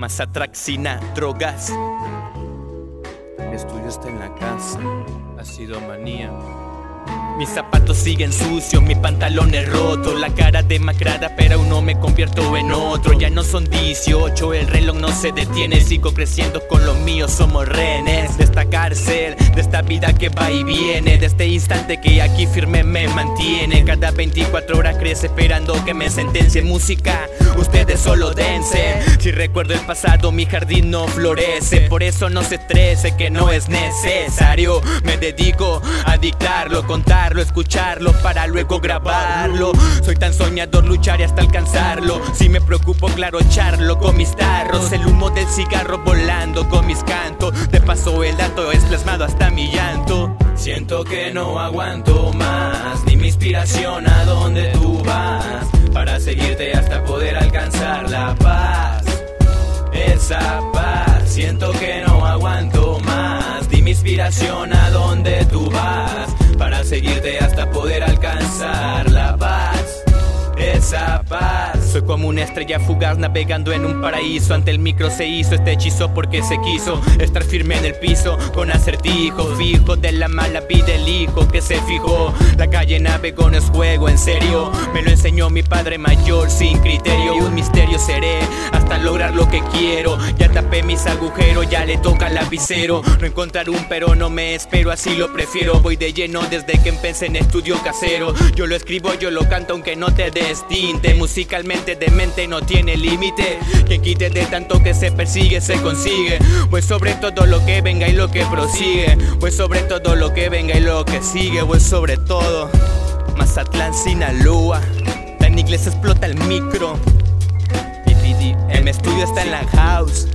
Mazatraxina, drogas. Mi estudio está en la casa. Ha sido manía. Mis zapatos siguen sucios, mi pantalón es roto, la cara demacrada, pero aún no me convierto en otro. Ya no son 18, el reloj no se detiene, sigo creciendo con los míos, somos rehenes de esta cárcel, de esta vida que va y viene, de este instante que aquí firme me mantiene. Cada 24 horas crece esperando que me sentencie música, ustedes solo dense. Si recuerdo el pasado, mi jardín no florece, por eso no se estrese que no es necesario. Me dedico a dictarlo, contar escucharlo para luego grabarlo. Soy tan soñador luchar y hasta alcanzarlo. Si me preocupo, claro, echarlo con mis tarros. El humo del cigarro volando con mis cantos. De paso, el dato es plasmado hasta mi llanto. Siento que no aguanto más, ni mi inspiración a donde tú vas. Para seguirte hasta poder alcanzar la paz. Esa paz, siento que no aguanto más. Di mi inspiración a donde tú vas seguirte hasta poder alcanzar la paz. Esa paz. Soy como una estrella fugaz navegando en un paraíso. Ante el micro se hizo este hechizo porque se quiso estar firme en el piso con acertijo fijo de la mala vida el hijo que se fijó. La calle navegó no es juego, en serio. Me lo enseñó mi padre mayor sin criterio. Un misterio seré hasta lograr lo que quiero. Ya tapé mis agujeros, ya le toca al lapicero. No encontrar un pero no me espero, así lo prefiero. Voy de lleno desde que empecé en estudio casero. Yo lo escribo, yo lo canto aunque no te destinte. Musicalmente de mente no tiene límite. Que quite de tanto que se persigue, se consigue. Pues sobre todo lo que venga y lo que prosigue. Pues sobre todo lo que venga y lo que sigue. Pues sobre todo, Mazatlán, Sinaloa. En inglés explota el micro. EPD, el estudio está en la house.